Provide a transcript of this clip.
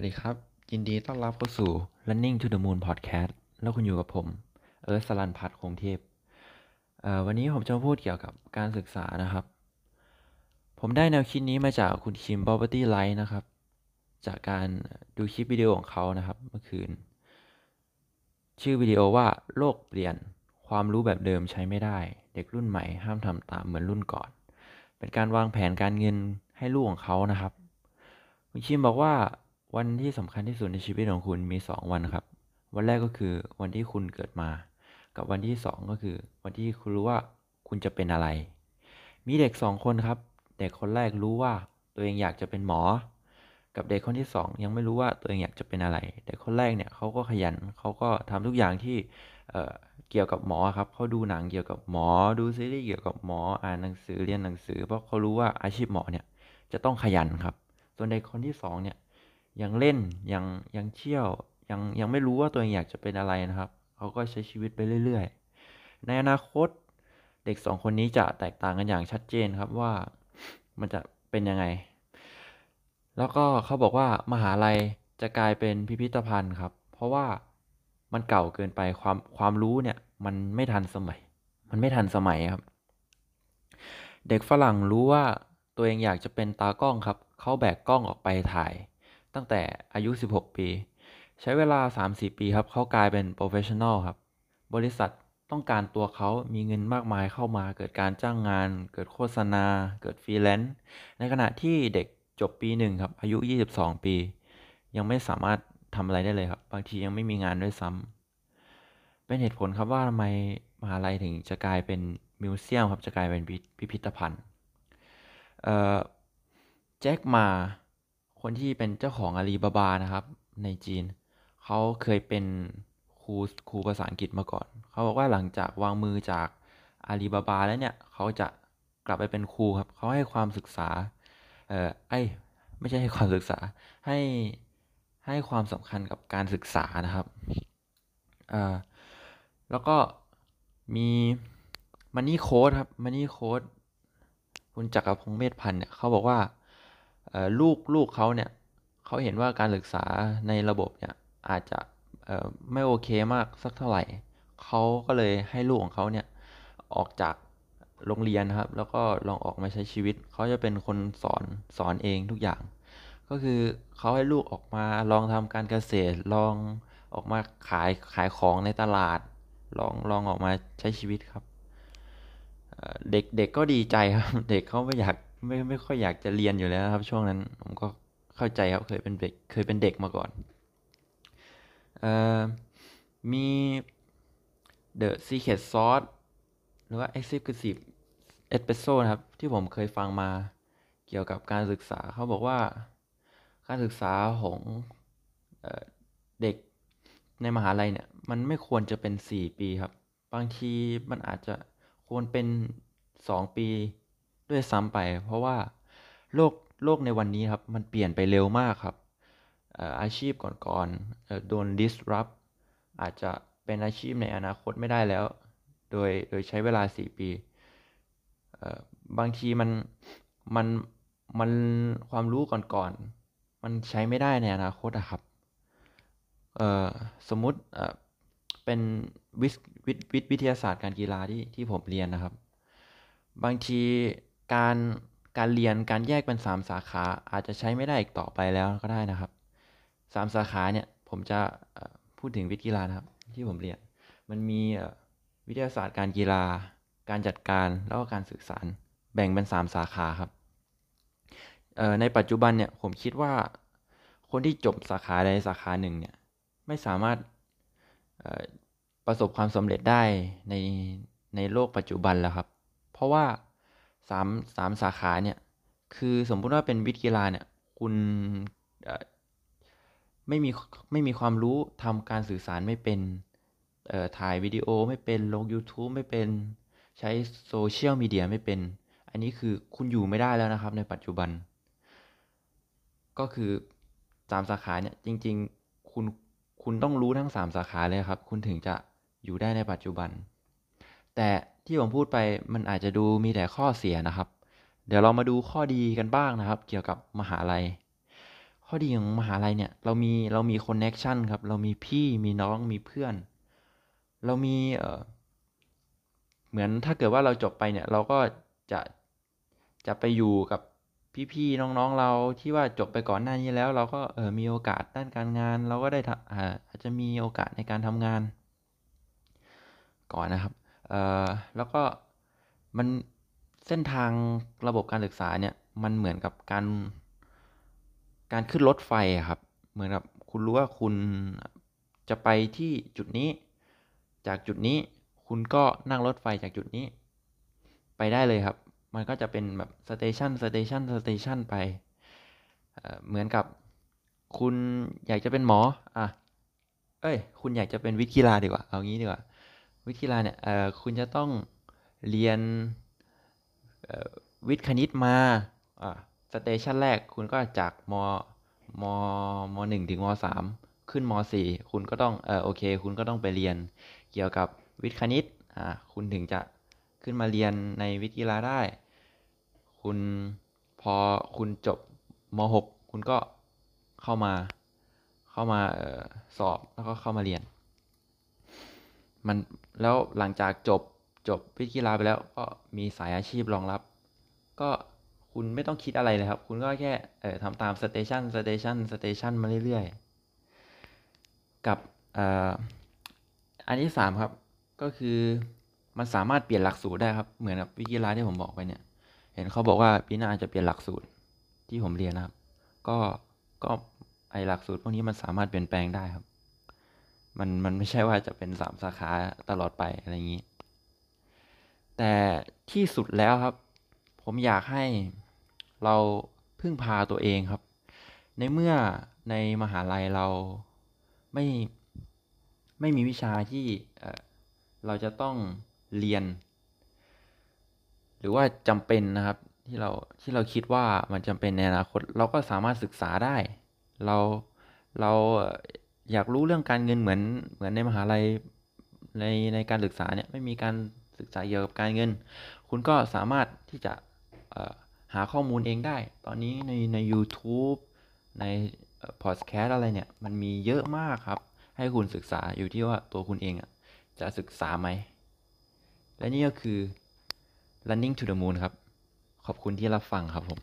วัสดีครับ ยินดีต้อนรับเข้าสู่ Running to the Moon Podcast แล้วคุณอยู่กับผม เอิร์ธสลันพัฒน์คงเทพเวันนี้ผมจะพูดเกี่ยวกับการศึกษานะครับ ผมได้แนวคิดนี้มาจากคุณคิม Property Light นะครับ จากการดูคลิปวิดีโอของเขานะครับเมื่อคืน ชื่อวิดีโอว่าโลกเปลี่ยนความรู้แบบเดิมใช้ไม่ได้ เด็กรุ่นใหม่ห้ามทำตามเหมือนรุ่นก่อน เป็นการวางแผนการเงินให้ลูกของเขานะครับคุณคิมบอกว่า วันที่สำคัญที่สุดในชีวิตของคุณมี 2 วันครับ วันแรกก็คือวันที่คุณเกิดมา กับวันที่ 2 ก็คือ วันที่คุณรู้ว่าคุณจะเป็นอะไร มีเด็ก 2 คนครับ เด็กคนแรกรู้ว่าตัวเองอยากจะเป็นหมอ กับเด็กคนที่ 2 ยังไม่รู้ว่าตัวเองอยากจะเป็นอะไร เด็กคนแรกเนี่ยเขาก็ขยันเขาก็ทำทุกอย่างที่เอ่อเกี่ยวกับหมอครับเขาดูหนังเกี่ยวกับหมอ ดูซีรีส์เกี่ยวกับหมออ่านหนังสือเรียนหนังสือ เพราะเขารู้ว่าอาชีพหมอเนี่ยจะต้องขยันครับ ส่วนเด็กคนที่สองเนี่ย ยังเล่นยังยังเที่ยวยังยังไม่รู้ว่าตัวเองอยากจะเป็นอะไรนะครับเขาก็ใช้ชีวิตไปเรื่อย ๆ ในอนาคตเด็กสองคนนี้จะแตกต่างกันอย่างชัดเจนครับว่ามันจะเป็นยังไง แล้วก็เขาบอกว่ามหาลัยจะกลายเป็นพิพิธภัณฑ์ครับ เพราะว่ามันเก่าเกินไปความความรู้เนี่ยมันไม่ทันสมัย มันไม่ทันสมัยครับ เด็กฝรั่งรู้ว่าตัวเองอยากจะเป็นตากล้องครับ เขาแบกกล้องออกไปถ่าย ตั้งแต่อายุ 16 ปี ใช้เวลา 3-4 ปีครับเขากลายเป็น professional ครับ บริษัทต้องการตัวเขามีเงินมากมายเข้ามา เกิดการจ้างงาน เกิดโฆษณา เกิดฟรีแลนซ์ในขณะที่เด็กจบปีหนึ่งครับ อายุ 22 ปี ยังไม่สามารถทำอะไรได้เลยครับ บางทียังไม่มีงานด้วยซ้ำเป็นเหตุผลครับว่าทำไมมหาลัยถึงจะกลายเป็นมิวเซียมครับ จะกลายเป็นพิพิธภัณฑ์แจ็คมา คนที่เป็นเจ้าของอาลีบาบานะครับ ในจีน เขาเคยเป็นครูครูภาษาอังกฤษมาก่อน เขาบอกว่าหลังจากวางมือจากอาลีบาบาแล้วเนี่ย เขาจะกลับไปเป็นครูครับ เขาให้ความศึกษา เอ่อไอไม่ใช่ให้ความศึกษา ให้ให้ความสำคัญกับการศึกษานะครับเอ่อแล้วก็มีมันนี่โค้ดครับมันนี่โค้ดคุณจักรพงษ์เมธพันธ์เนี่ยเขาบอกว่า ลูกลูกเขาเนี่ยเขาเห็นว่าการศึกษาในระบบเนี่ยอาจจะไม่โอเคมากสักเท่าไหร่เขาก็เลยให้ลูกของเขาเนี่ยออกจากโรงเรียนนะครับ แล้วก็ลองออกมาใช้ชีวิต เขาจะเป็นคนสอนสอนเองทุกอย่าง ก็คือเขาให้ลูกออกมาลองทำการเกษตร ลองออกมาขายขายของในตลาด ลองลองออกมาใช้ชีวิตครับ เด็กเด็กก็ดีใจครับ เด็กเขาไม่อยาก ไม่ไม่ค่อยอยากจะเรียนอยู่แล้วครับ ช่วงนั้นผมก็เข้าใจครับเคยเป็นเด็กเคยเป็นเด็กมาก่อนเอ่อมี The Secret Sauce หรือว่า Executive Espresso นะครับ ที่ผมเคยฟังมาเกี่ยวกับการศึกษาเขาบอกว่า การศึกษาของเอเด็กในมหาลัยเนี่ย มันไม่ควรจะเป็น 4 ปีครับ บางทีมันอาจจะควรเป็น 2 ปี ด้วยซ้ำไป เพราะว่าโลกโลกในวันนี้ครับ มันเปลี่ยนไปเร็วมากครับอาชีพก่อนๆโดน disrupt อาจจะเป็นอาชีพในอนาคตไม่ได้แล้ว โดยโดยใช้เวลา 4 ปี บางทีมันมันมันความรู้ก่อนๆ มันใช้ไม่ได้ในอนาคตอะครับ สมมุติเป็นวิศวิวิทยาศาสตร์การกีฬาที่ที่ผมเรียนนะครับ บางที การการเรียนการแยกเป็น 3 สาขาอาจจะใช้ไม่ได้อีกต่อไปแล้วก็ได้นะครับ 3 สาขาเนี่ยผมจะพูดถึงวิทย์กีฬานะครับ ที่ผมเรียน มันมีวิทยาศาสตร์การกีฬา การจัดการแล้วก็การสื่อสารแบ่งเป็น 3 สาขาครับในปัจจุบันเนี่ยผมคิดว่าคนที่จบสาขาใดสาขาหนึ่งเนี่ยไม่สามารถประสบความสำเร็จได้ในในโลกปัจจุบันแล้วครับ เพราะว่า สามสามสาขาเนี่ย คือสมมุติว่าเป็นวิทย์กีฬาเนี่ย คุณไม่มีไม่มีความรู้ทำการสื่อสารไม่เป็นถ่ายวิดีโอไม่เป็นลง YouTube ไม่เป็นใช้โซเชียลมีเดียไม่เป็น อันนี้คือคุณอยู่ไม่ได้แล้วนะครับในปัจจุบัน ก็คือสามสาขาเนี่ยจริง ๆ คุณคุณต้องรู้ทั้งสามสาขาเลยครับ คุณถึงจะอยู่ได้ในปัจจุบัน แต่ ที่ผมพูดไปมันอาจจะดูมีแต่ข้อเสียนะครับ เดี๋ยวเรามาดูข้อดีกันบ้างนะครับ เกี่ยวกับมหาลัย ข้อดีของมหาลัยเนี่ยเรามีเรามีคอนเน็ชันครับ เรามีพี่มีน้องมีเพื่อน เรามีเออเหมือนถ้าเกิดว่าเราจบไปเนี่ยเราก็จะจะไปอยู่กับพี่ๆน้องๆเราที่ว่าจบไปก่อนหน้านี้แล้ว เราก็เออมีโอกาสด้านการงาน เราก็ได้อาอาจจะมีโอกาสในการทำงาน ก่อนนะครับ แล้วก็มันเส้นทางระบบการศึกษาเนี่ยมันเหมือนกับการ การขึ้นรถไฟครับ เหมือนกับคุณรู้ว่าคุณจะไปที่จุดนี้ จากจุดนี้คุณก็นั่งรถไฟจากจุดนี้ ไปได้เลยครับ มันก็จะเป็นแบบ station station station ไปเหมือนกับคุณอยากจะเป็นหมอ อะ เอ้ย คุณอยากจะเป็นวิทย์กีฬาดีกว่า เอางี้ดีกว่า วิทย์กีฬาเนี่ยคุณจะต้องเรียนวิทย์คณิตมาอะ station แรกคุณก็จากมมมหนึ่งถึงมสามขึ้นมสี่คุณก็ต้องเออโอเค คุณก็ต้องไปเรียนเกี่ยวกับวิทย์คณิตอ่าคุณถึงจะขึ้นมาเรียนในวิทย์กีฬาได้ คุณพอคุณจบมหกคุณก็เข้ามาเข้ามาออสอบแล้วก็เข้ามาเรียน มันแล้วหลังจากจบจบวิทย์กีฬาไปแล้วก็มีสายอาชีพรองรับ ก็คุณไม่ต้องคิดอะไรเลยครับ คุณก็แค่เอ่อทำตาม station station station มาเรื่อยๆ กับออันที่สามครับ ก็คือมันสามารถเปลี่ยนหลักสูตรได้ครับ เหมือนกับวิทย์กีฬาที่ผมบอกไปเนี่ย เห็นเขาบอกว่าปีหน้าจะเปลี่ยนหลักสูตรที่ผมเรียนนะครับ ก็ก็ไอหลักสูตรพวกนี้มันสามารถเปลี่ยนแปลงได้ครับ มันมันไม่ใช่ว่าจะเป็นสามสาขาตลอดไปอะไรอย่างนี้ แต่ที่สุดแล้วครับ ผมอยากให้เราพึ่งพาตัวเองครับ ในเมื่อในมหาลัยเราไม่ไม่มีวิชาที่เราจะต้องเรียน หรือว่าจำเป็นนะครับ ที่เราที่เราคิดว่ามันจำเป็นในอนาคต เราก็สามารถศึกษาได้ เราเรา อยากรู้เรื่องการเงินเหมือนเหมือนในมหาลัยในในการศึกษาเนี่ยไม่มีการศึกษาเกี่ยวกับการเงิน คุณก็สามารถที่จะหาข้อมูลเองได้ ตอนนี้ในใน u t u b e ในพอดแคสต์อะไรเนี่ย มันมีเยอะมากครับ ให้คุณศึกษาอยู่ที่ว่าตัวคุณเองอะจะศึกษาไหม และนี่ก็คือ running to the moon ครับ ขอบคุณที่รับฟังครับผม